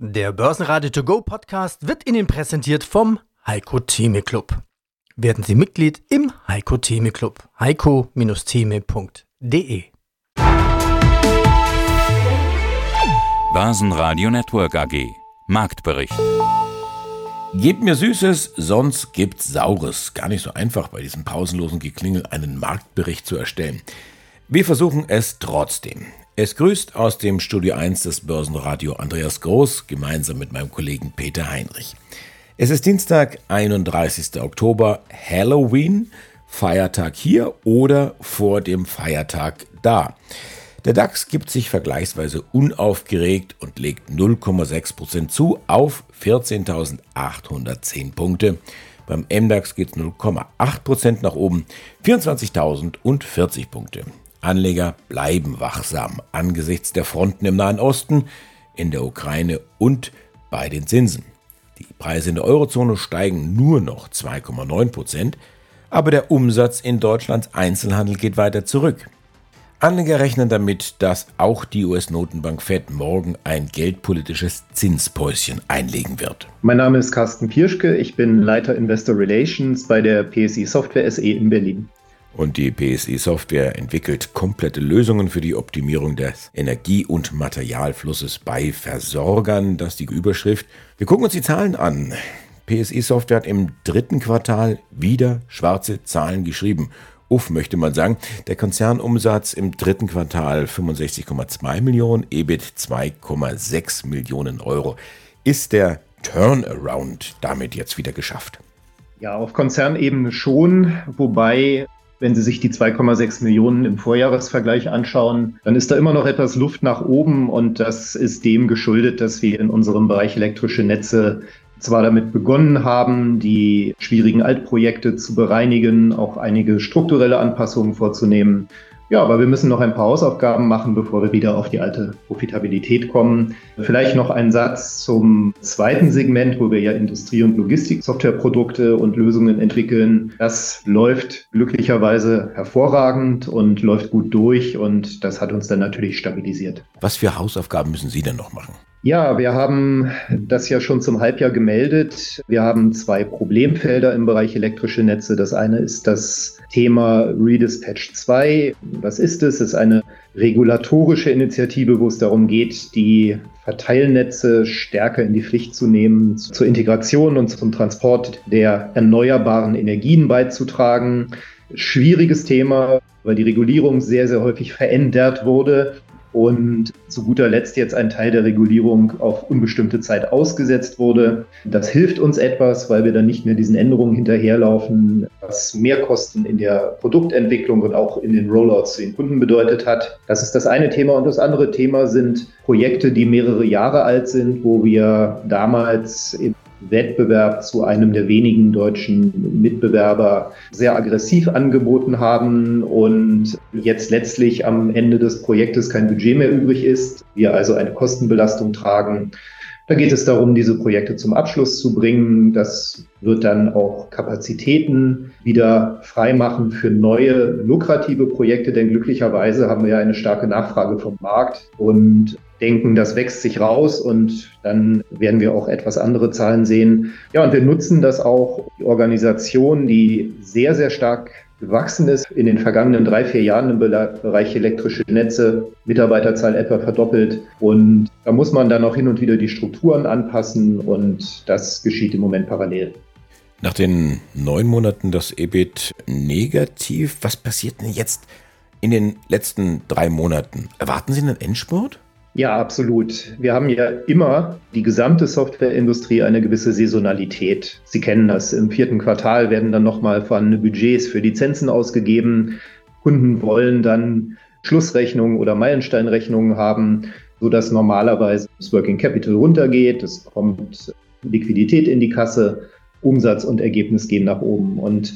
Der Börsenradio To Go Podcast wird Ihnen präsentiert vom Heiko Theme Club. Werden Sie Mitglied im Heiko Theme Club. heiko-theme.de Börsenradio Network AG Marktbericht Gebt mir Süßes, sonst gibt's Saures. Gar nicht so einfach bei diesem pausenlosen Geklingel einen Marktbericht zu erstellen. Wir versuchen es trotzdem. Es grüßt aus dem Studio 1 des Börsenradio Andreas Groß gemeinsam mit meinem Kollegen Peter Heinrich. Es ist Dienstag, 31. Oktober, Halloween, Feiertag hier oder vor dem Feiertag da. Der DAX gibt sich vergleichsweise unaufgeregt und legt 0,6% zu auf 14.810 Punkte. Beim MDAX geht es 0,8% nach oben, 24.040 Punkte. Anleger bleiben wachsam angesichts der Fronten im Nahen Osten, in der Ukraine und bei den Zinsen. Die Preise in der Eurozone steigen nur noch 2,9 Prozent, aber der Umsatz in Deutschlands Einzelhandel geht weiter zurück. Anleger rechnen damit, dass auch die US-Notenbank Fed morgen ein geldpolitisches Zinspäuschen einlegen wird. Mein Name ist Carsten Pirschke, ich bin Leiter Investor Relations bei der PSI Software SE in Berlin. Und die PSI Software entwickelt komplette Lösungen für die Optimierung des Energie- und Materialflusses bei Versorgern. Das ist die Überschrift. Wir gucken uns die Zahlen an. PSI Software hat im dritten Quartal wieder schwarze Zahlen geschrieben. Uff, möchte man sagen. Der Konzernumsatz im dritten Quartal 65,2 Millionen, EBIT 2,6 Millionen Euro. Ist der Turnaround damit jetzt wieder geschafft? Ja, auf Konzernebene schon, wobei wenn Sie sich die 2,6 Millionen im Vorjahresvergleich anschauen, dann ist da immer noch etwas Luft nach oben und das ist dem geschuldet, dass wir in unserem Bereich elektrische Netze zwar damit begonnen haben, die schwierigen Altprojekte zu bereinigen, auch einige strukturelle Anpassungen vorzunehmen. Ja, aber wir müssen noch ein paar Hausaufgaben machen, bevor wir wieder auf die alte Profitabilität kommen. Vielleicht noch ein Satz zum zweiten Segment, wo wir ja Industrie- und Logistik-Softwareprodukte und Lösungen entwickeln. Das läuft glücklicherweise hervorragend und läuft gut durch und das hat uns dann natürlich stabilisiert. Was für Hausaufgaben müssen Sie denn noch machen? Ja, wir haben das ja schon zum Halbjahr gemeldet. Wir haben zwei Problemfelder im Bereich elektrische Netze. Das eine ist das Thema Redispatch 2. Was ist es? Es ist eine regulatorische Initiative, wo es darum geht, die Verteilnetze stärker in die Pflicht zu nehmen, zur Integration und zum Transport der erneuerbaren Energien beizutragen. Schwieriges Thema, weil die Regulierung sehr, sehr häufig verändert wurde und zu guter Letzt jetzt ein Teil der Regulierung auf unbestimmte Zeit ausgesetzt wurde. Das hilft uns etwas, weil wir dann nicht mehr diesen Änderungen hinterherlaufen, was Mehrkosten in der Produktentwicklung und auch in den Rollouts zu den Kunden bedeutet hat. Das ist das eine Thema. Und das andere Thema sind Projekte, die mehrere Jahre alt sind, wo wir damals im Wettbewerb zu einem der wenigen deutschen Mitbewerber sehr aggressiv angeboten haben und jetzt letztlich am Ende des Projektes kein Budget mehr übrig ist, wir also eine Kostenbelastung tragen. Da geht es darum, diese Projekte zum Abschluss zu bringen. Das wird dann auch Kapazitäten wieder freimachen für neue lukrative Projekte, denn glücklicherweise haben wir ja eine starke Nachfrage vom Markt und denken, das wächst sich raus und dann werden wir auch etwas andere Zahlen sehen. Ja, und wir nutzen das auch, die Organisation, die sehr, sehr stark gewachsen ist in den vergangenen drei, vier Jahren im Bereich elektrische Netze, Mitarbeiterzahl etwa verdoppelt. Und da muss man dann auch hin und wieder die Strukturen anpassen und das geschieht im Moment parallel. Nach den neun Monaten das EBIT negativ. Was passiert denn jetzt in den letzten drei Monaten? Erwarten Sie einen Endspurt? Ja, absolut. Wir haben ja immer die gesamte Softwareindustrie eine gewisse Saisonalität. Sie kennen das. Im vierten Quartal werden dann nochmal vorhandene Budgets für Lizenzen ausgegeben. Kunden wollen dann Schlussrechnungen oder Meilensteinrechnungen haben, sodass normalerweise das Working Capital runtergeht. Es kommt Liquidität in die Kasse, Umsatz und Ergebnis gehen nach oben. Und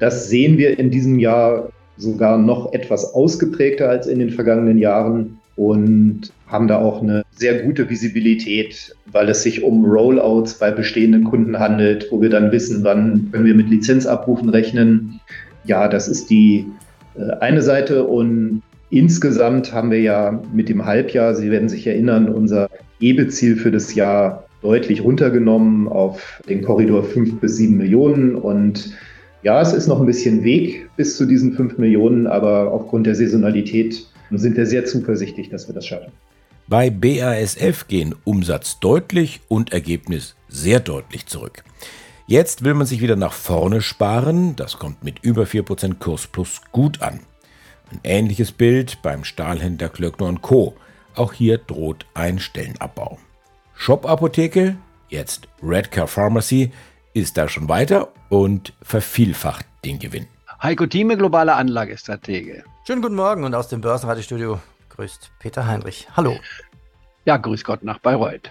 das sehen wir in diesem Jahr sogar noch etwas ausgeprägter als in den vergangenen Jahren und haben da auch eine sehr gute Visibilität, weil es sich um Rollouts bei bestehenden Kunden handelt, wo wir dann wissen, wann können wir mit Lizenzabrufen rechnen. Ja, das ist die äh, eine Seite und insgesamt haben wir ja mit dem Halbjahr, Sie werden sich erinnern, unser EBIT-Ziel für das Jahr deutlich runtergenommen auf den Korridor 5 bis 7 Millionen. Und ja, es ist noch ein bisschen Weg bis zu diesen 5 Millionen, aber aufgrund der Saisonalität sind wir sehr zuversichtlich, dass wir das schaffen. Bei BASF gehen Umsatz deutlich und Ergebnis sehr deutlich zurück. Jetzt will man sich wieder nach vorne sparen. Das kommt mit über 4% Kurs plus gut an. Ein ähnliches Bild beim Stahlhändler Klöckner Co. Auch hier droht ein Stellenabbau. Shop Apotheke, jetzt Redcar Pharmacy, ist da schon weiter und vervielfacht den Gewinn. Heiko Thieme, globale Anlagestratege. Schönen guten Morgen und aus dem Börsenradiostudio grüßt Peter Heinrich. Hallo. Ja, grüß Gott nach Bayreuth.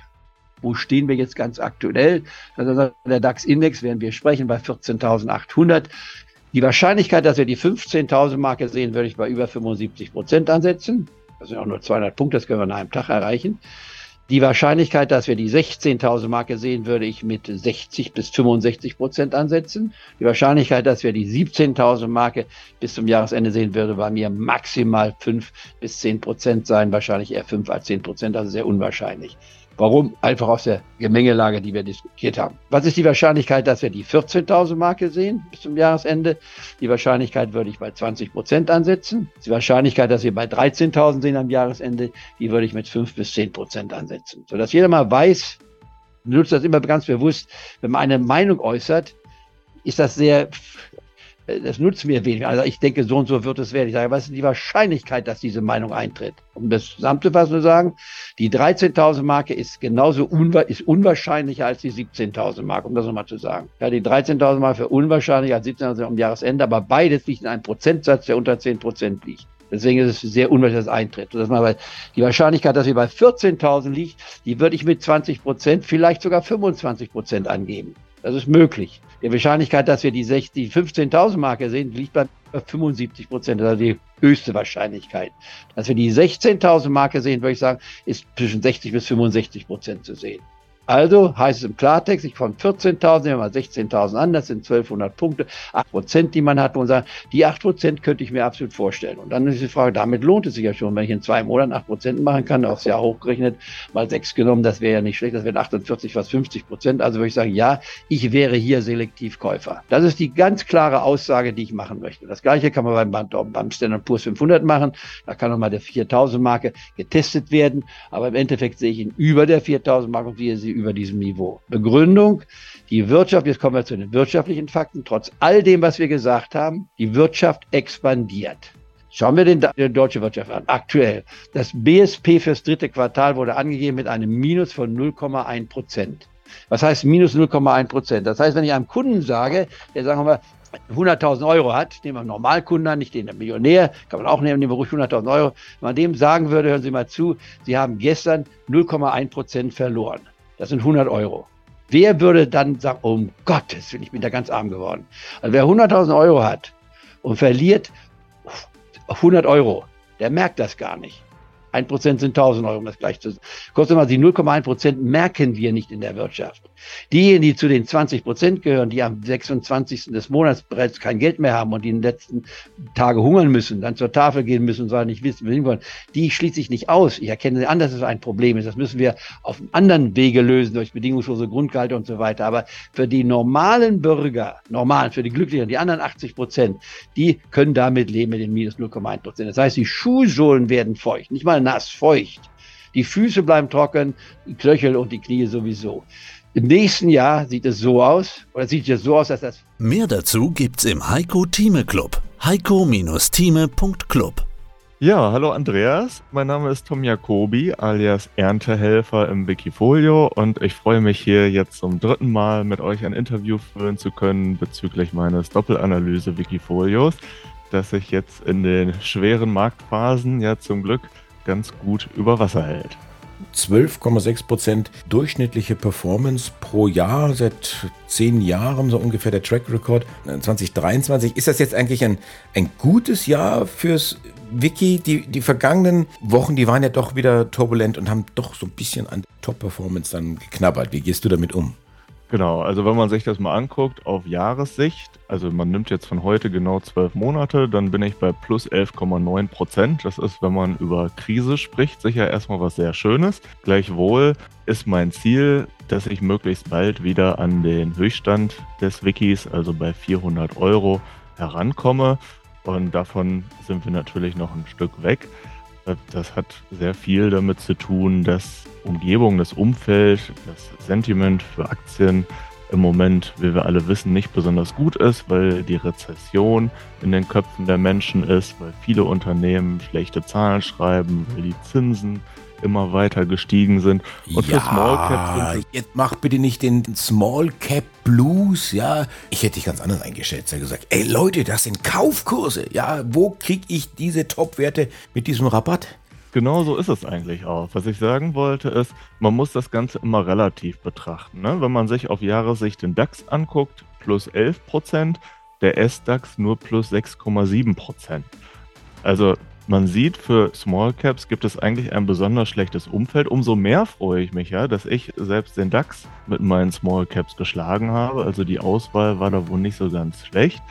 Wo stehen wir jetzt ganz aktuell? Also der DAX-Index, werden wir sprechen, bei 14.800. Die Wahrscheinlichkeit, dass wir die 15.000 Marke sehen, würde ich bei über 75 Prozent ansetzen. Das sind auch nur 200 Punkte, das können wir nach einem Tag erreichen. Die Wahrscheinlichkeit, dass wir die 16.000 Marke sehen, würde ich mit 60 bis 65 Prozent ansetzen. Die Wahrscheinlichkeit, dass wir die 17.000 Marke bis zum Jahresende sehen würde, bei mir maximal 5 bis 10 Prozent sein. Wahrscheinlich eher 5 als 10 Prozent, also sehr unwahrscheinlich. Warum? Einfach aus der Gemengelage, die wir diskutiert haben. Was ist die Wahrscheinlichkeit, dass wir die 14.000 Marke sehen bis zum Jahresende? Die Wahrscheinlichkeit würde ich bei 20 Prozent ansetzen. Die Wahrscheinlichkeit, dass wir bei 13.000 sehen am Jahresende, die würde ich mit 5 bis 10 Prozent ansetzen. Sodass jeder mal weiß, nutzt das immer ganz bewusst, wenn man eine Meinung äußert, ist das sehr das nutzt mir wenig. Also ich denke, so und so wird es werden. Ich sage, was ist die Wahrscheinlichkeit, dass diese Meinung eintritt? Um das zusammenzufassen zu sagen, die 13.000 Marke ist genauso unwa ist unwahrscheinlicher als die 17.000 Marke, um das nochmal zu sagen. Ja, die 13.000 Marke für unwahrscheinlicher als 17.000 um Jahresende, aber beides liegt in einem Prozentsatz, der unter 10 Prozent liegt. Deswegen ist es sehr unwahrscheinlich, dass es eintritt. Dass man die Wahrscheinlichkeit, dass sie bei 14.000 liegt, die würde ich mit 20 Prozent, vielleicht sogar 25 Prozent angeben. Das ist möglich. Die Wahrscheinlichkeit, dass wir die, die 15.000 Marke sehen, liegt bei 75 Prozent. Also die höchste Wahrscheinlichkeit. Dass wir die 16.000 Marke sehen, würde ich sagen, ist zwischen 60 bis 65 Prozent zu sehen. Also heißt es im Klartext, ich von 14.000, nehmen wir mal 16.000 an, das sind 1200 Punkte, 8 Prozent, die man hat, und sagen, die 8 Prozent könnte ich mir absolut vorstellen. Und dann ist die Frage, damit lohnt es sich ja schon, wenn ich in zwei Monaten 8 Prozent machen kann, aufs Jahr hochgerechnet, mal 6 genommen, das wäre ja nicht schlecht, das wären 48, fast 50 Prozent. Also würde ich sagen, ja, ich wäre hier Selektivkäufer. Das ist die ganz klare Aussage, die ich machen möchte. Das gleiche kann man beim, beim Standard Poor's 500 machen, da kann nochmal der 4.000 Marke getestet werden, aber im Endeffekt sehe ich ihn über der 4.000 Marke und sehe sie diesem Niveau. Begründung, die Wirtschaft, jetzt kommen wir zu den wirtschaftlichen Fakten, trotz all dem, was wir gesagt haben, die Wirtschaft expandiert. Schauen wir den, die deutsche Wirtschaft an. Aktuell. Das BSP fürs dritte Quartal wurde angegeben mit einem Minus von 0,1 Prozent. Was heißt minus 0,1 Prozent? Das heißt, wenn ich einem Kunden sage, der sagen wir 100.000 Euro hat, nehmen wir einen Normalkunden an, nicht den Millionär, kann man auch nehmen, nehmen wir ruhig 100.000 Euro. Wenn man dem sagen würde, hören Sie mal zu, Sie haben gestern 0,1 Prozent verloren. Das sind 100 Euro. Wer würde dann sagen, um Gottes Willen, ich bin da ganz arm geworden. Also wer 100.000 Euro hat und verliert 100 Euro, der merkt das gar nicht. 1% sind 1000 Euro, um das gleich zu sagen. Kurz nochmal, die 0,1% merken wir nicht in der Wirtschaft. Diejenigen, die zu den 20% gehören, die am 26. des Monats bereits kein Geld mehr haben und die in den letzten Tage hungern müssen, dann zur Tafel gehen müssen und zwar nicht wissen, was wollen, die schließe ich nicht aus. Ich erkenne an, dass es ein Problem ist. Das müssen wir auf anderen Wege lösen, durch bedingungslose Grundgehalte und so weiter. Aber für die normalen Bürger, normalen, für die Glücklichen, die anderen 80% die können damit leben mit den minus 0,1 Das heißt, die Schuhsohlen werden feucht. Nicht mal nass, feucht. Die Füße bleiben trocken, die Knöchel und die Knie sowieso. Im nächsten Jahr sieht es so aus, oder sieht es so aus, dass das. Mehr dazu gibt's im Heiko Thieme Club. Heiko-Thieme.club. Ja, hallo Andreas. Mein Name ist Tom Jacobi, alias Erntehelfer im Wikifolio und ich freue mich hier jetzt zum dritten Mal mit euch ein Interview führen zu können bezüglich meines Doppelanalyse Wikifolios, das sich jetzt in den schweren Marktphasen ja zum Glück ganz gut über Wasser hält. 12,6 Prozent durchschnittliche Performance pro Jahr seit zehn Jahren, so ungefähr der Track Record 2023. Ist das jetzt eigentlich ein, ein gutes Jahr fürs Wiki? Die, die vergangenen Wochen, die waren ja doch wieder turbulent und haben doch so ein bisschen an Top-Performance dann geknabbert. Wie gehst du damit um? Genau, also wenn man sich das mal anguckt auf Jahressicht, also man nimmt jetzt von heute genau zwölf Monate, dann bin ich bei plus 11,9 Prozent. Das ist, wenn man über Krise spricht, sicher erstmal was sehr Schönes. Gleichwohl ist mein Ziel, dass ich möglichst bald wieder an den Höchststand des Wikis, also bei 400 Euro, herankomme. Und davon sind wir natürlich noch ein Stück weg. Das hat sehr viel damit zu tun, dass Umgebung, das Umfeld, das Sentiment für Aktien im Moment, wie wir alle wissen, nicht besonders gut ist, weil die Rezession in den Köpfen der Menschen ist, weil viele Unternehmen schlechte Zahlen schreiben, weil die Zinsen immer weiter gestiegen sind. Und ja, für Small Cap sind jetzt mach bitte nicht den Small Cap Blues, ja. Ich hätte dich ganz anders eingeschätzt. Er gesagt, ey Leute, das sind Kaufkurse. Ja, wo kriege ich diese Top-Werte mit diesem Rabatt? Genau so ist es eigentlich auch. Was ich sagen wollte ist, man muss das Ganze immer relativ betrachten. Ne? Wenn man sich auf Jahressicht den DAX anguckt, plus 11 Prozent, der S-DAX nur plus 6,7 Prozent. Also man sieht, für Small Caps gibt es eigentlich ein besonders schlechtes Umfeld. Umso mehr freue ich mich ja, dass ich selbst den DAX mit meinen Small Caps geschlagen habe. Also die Auswahl war da wohl nicht so ganz schlecht.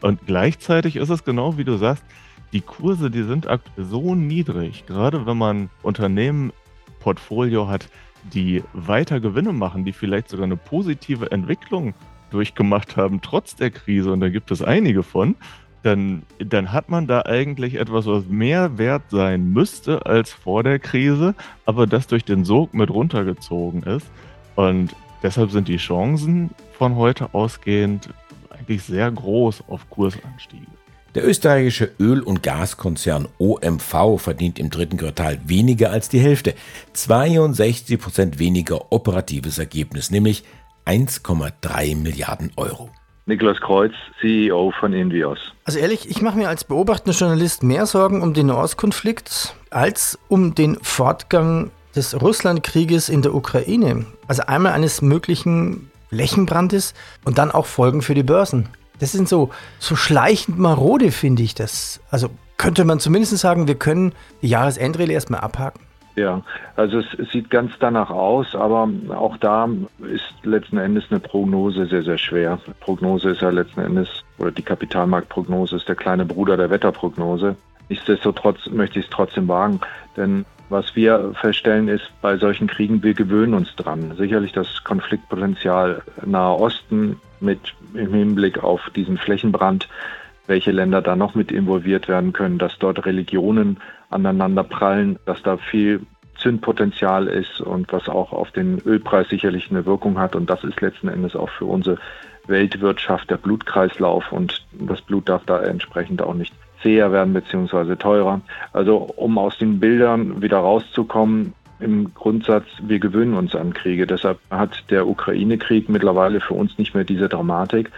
Und gleichzeitig ist es genau wie du sagst, die Kurse, die sind aktuell so niedrig, gerade wenn man Unternehmen Portfolio hat, die weiter Gewinne machen, die vielleicht sogar eine positive Entwicklung durchgemacht haben, trotz der Krise, und da gibt es einige von, dann, dann hat man da eigentlich etwas, was mehr wert sein müsste als vor der Krise, aber das durch den Sog mit runtergezogen ist. Und deshalb sind die Chancen von heute ausgehend eigentlich sehr groß auf Kursanstiege. Der österreichische Öl- und Gaskonzern OMV verdient im dritten Quartal weniger als die Hälfte. 62 Prozent weniger operatives Ergebnis, nämlich 1,3 Milliarden Euro. Niklas Kreuz, CEO von Invios. Also ehrlich, ich mache mir als beobachtender Journalist mehr Sorgen um den Nahostkonflikt als um den Fortgang des Russlandkrieges in der Ukraine. Also einmal eines möglichen Flächenbrandes und dann auch Folgen für die Börsen. Das sind so, so schleichend marode, finde ich das. Also könnte man zumindest sagen, wir können die Jahresendrallye erstmal abhaken. Ja, also es sieht ganz danach aus, aber auch da ist letzten Endes eine Prognose sehr, sehr schwer. Prognose ist ja letzten Endes, oder die Kapitalmarktprognose ist der kleine Bruder der Wetterprognose. Nichtsdestotrotz möchte ich es trotzdem wagen, denn was wir feststellen ist, bei solchen Kriegen, wir gewöhnen uns dran. Sicherlich das Konfliktpotenzial Nahe Osten mit im Hinblick auf diesen Flächenbrand, welche Länder da noch mit involviert werden können, dass dort Religionen aneinander prallen, dass da viel Zündpotenzial ist und was auch auf den Ölpreis sicherlich eine Wirkung hat. Und das ist letzten Endes auch für unsere Weltwirtschaft der Blutkreislauf und das Blut darf da entsprechend auch nicht zäher werden bzw. teurer. Also um aus den Bildern wieder rauszukommen, im Grundsatz, wir gewöhnen uns an Kriege. Deshalb hat der Ukraine-Krieg mittlerweile für uns nicht mehr diese Dramatik.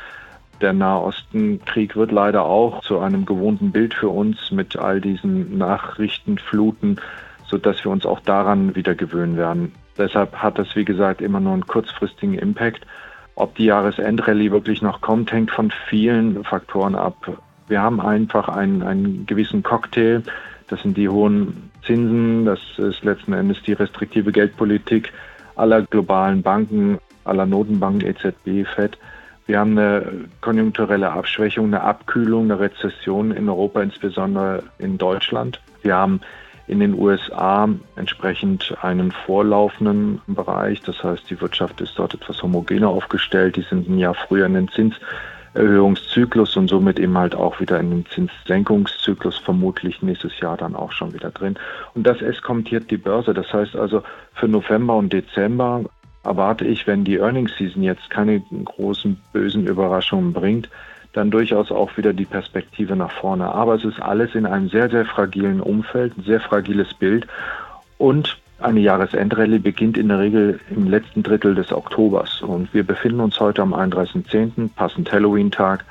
Der Nahosten-Krieg wird leider auch zu einem gewohnten Bild für uns mit all diesen Nachrichtenfluten, sodass wir uns auch daran wieder gewöhnen werden. Deshalb hat das, wie gesagt, immer nur einen kurzfristigen Impact. Ob die Jahresendrallye wirklich noch kommt, hängt von vielen Faktoren ab. Wir haben einfach einen, einen gewissen Cocktail. Das sind die hohen Zinsen, das ist letzten Endes die restriktive Geldpolitik aller globalen Banken, aller Notenbanken, EZB, FED. Wir haben eine konjunkturelle Abschwächung, eine Abkühlung, eine Rezession in Europa, insbesondere in Deutschland. Wir haben in den USA entsprechend einen vorlaufenden Bereich. Das heißt, die Wirtschaft ist dort etwas homogener aufgestellt. Die sind ein Jahr früher in den Zinserhöhungszyklus und somit eben halt auch wieder in den Zinssenkungszyklus vermutlich nächstes Jahr dann auch schon wieder drin. Und das eskontiert die Börse. Das heißt also für November und Dezember erwarte ich, wenn die Earnings Season jetzt keine großen bösen Überraschungen bringt, dann durchaus auch wieder die Perspektive nach vorne. Aber es ist alles in einem sehr, sehr fragilen Umfeld, ein sehr fragiles Bild. Und eine Jahresendrallye beginnt in der Regel im letzten Drittel des Oktobers. Und wir befinden uns heute am 31.10., passend Halloween-Tag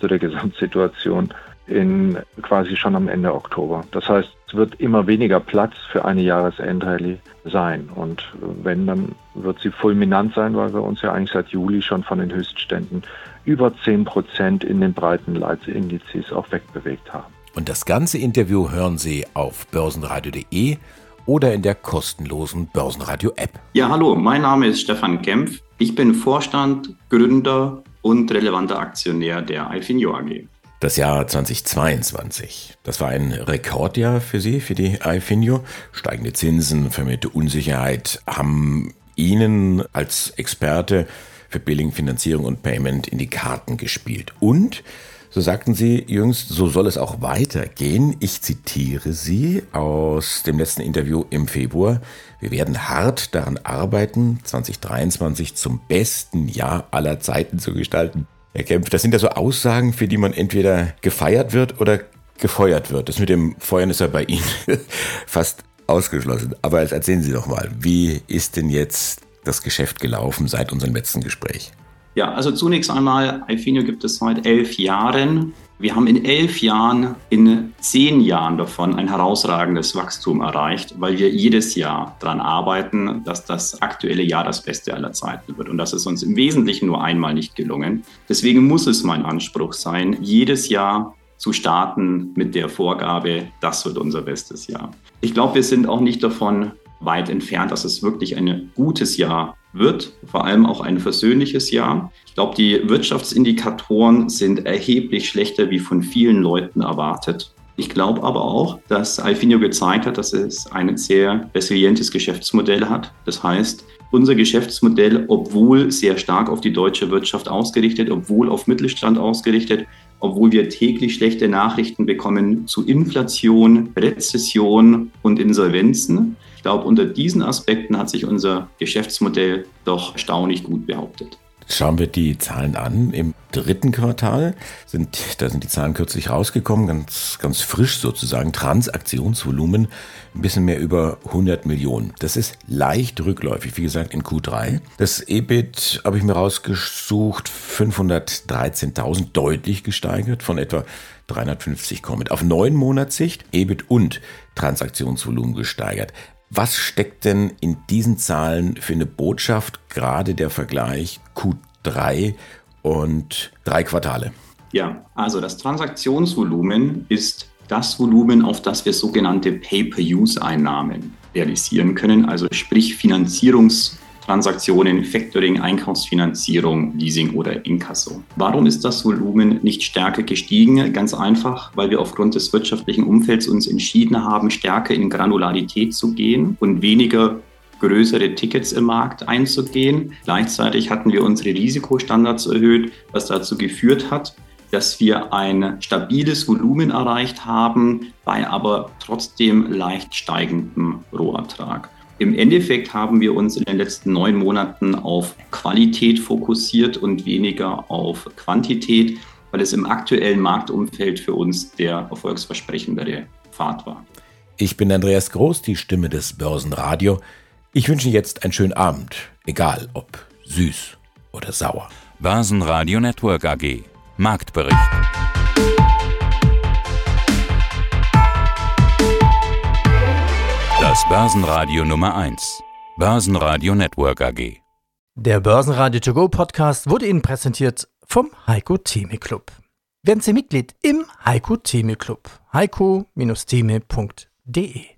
zu der Gesamtsituation in quasi schon am Ende Oktober. Das heißt, es wird immer weniger Platz für eine Jahresendrallye sein. Und wenn, dann wird sie fulminant sein, weil wir uns ja eigentlich seit Juli schon von den Höchstständen über 10 Prozent in den breiten Leitindizes auch wegbewegt haben. Und das ganze Interview hören Sie auf börsenradio.de oder in der kostenlosen Börsenradio-App. Ja, hallo, mein Name ist Stefan Kempf. Ich bin Vorstand, Gründer und relevanter Aktionär der Ifinio AG. Das Jahr 2022, das war ein Rekordjahr für Sie, für die Ifinio. Steigende Zinsen, vermehrte Unsicherheit haben Ihnen als Experte für Billing, Finanzierung und Payment in die Karten gespielt. Und so sagten Sie jüngst, so soll es auch weitergehen. Ich zitiere Sie aus dem letzten Interview im Februar. Wir werden hart daran arbeiten, 2023 zum besten Jahr aller Zeiten zu gestalten. Herr Kempf, das sind ja so Aussagen, für die man entweder gefeiert wird oder gefeuert wird. Das mit dem Feuern ist ja bei Ihnen fast ausgeschlossen. Aber jetzt erzählen Sie doch mal, wie ist denn jetzt das Geschäft gelaufen seit unserem letzten Gespräch? Ja, also zunächst einmal, Ifinio gibt es seit elf Jahren. Wir haben in elf Jahren, in zehn Jahren davon ein herausragendes Wachstum erreicht, weil wir jedes Jahr daran arbeiten, dass das aktuelle Jahr das beste aller Zeiten wird. Und das ist uns im Wesentlichen nur einmal nicht gelungen. Deswegen muss es mein Anspruch sein, jedes Jahr zu starten mit der Vorgabe, das wird unser bestes Jahr. Ich glaube, wir sind auch nicht davon weit entfernt, dass es wirklich ein gutes Jahr wird, vor allem auch ein versöhnliches Jahr. Ich glaube, die Wirtschaftsindikatoren sind erheblich schlechter, wie von vielen Leuten erwartet. Ich glaube aber auch, dass Alfinio gezeigt hat, dass es ein sehr resilientes Geschäftsmodell hat. Das heißt, unser Geschäftsmodell, obwohl sehr stark auf die deutsche Wirtschaft ausgerichtet, obwohl auf Mittelstand ausgerichtet, obwohl wir täglich schlechte Nachrichten bekommen zu Inflation, Rezession und Insolvenzen, glaube, unter diesen Aspekten hat sich unser Geschäftsmodell doch erstaunlich gut behauptet. Schauen wir die Zahlen an. Im dritten Quartal sind, da sind die Zahlen kürzlich rausgekommen, ganz, ganz frisch sozusagen. Transaktionsvolumen ein bisschen mehr über 100 Millionen. Das ist leicht rückläufig, wie gesagt, in Q3. Das EBIT habe ich mir rausgesucht, 513.000, deutlich gesteigert von etwa 350 kommen. Auf neun Monatssicht EBIT und Transaktionsvolumen gesteigert. Was steckt denn in diesen Zahlen für eine Botschaft, gerade der Vergleich Q3 und drei Quartale? Ja, also das Transaktionsvolumen ist das Volumen, auf das wir sogenannte Pay-per-Use-Einnahmen realisieren können, also sprich Finanzierungs- Transaktionen, Factoring, Einkaufsfinanzierung, Leasing oder Inkasso. Warum ist das Volumen nicht stärker gestiegen? Ganz einfach, weil wir aufgrund des wirtschaftlichen Umfelds uns entschieden haben, stärker in Granularität zu gehen und weniger größere Tickets im Markt einzugehen. Gleichzeitig hatten wir unsere Risikostandards erhöht, was dazu geführt hat, dass wir ein stabiles Volumen erreicht haben, bei aber trotzdem leicht steigendem Rohertrag. Im Endeffekt haben wir uns in den letzten neun Monaten auf Qualität fokussiert und weniger auf Quantität, weil es im aktuellen Marktumfeld für uns der erfolgsversprechendere Pfad war. Ich bin Andreas Groß, die Stimme des Börsenradio. Ich wünsche jetzt einen schönen Abend, egal ob süß oder sauer. Börsenradio Network AG Marktbericht. Das Börsenradio Nummer 1. Börsenradio Network AG. Der Börsenradio To Go Podcast wurde Ihnen präsentiert vom Heiko Theme Club. Werden Sie Mitglied im Heiko Theme Club. heiko-theme.de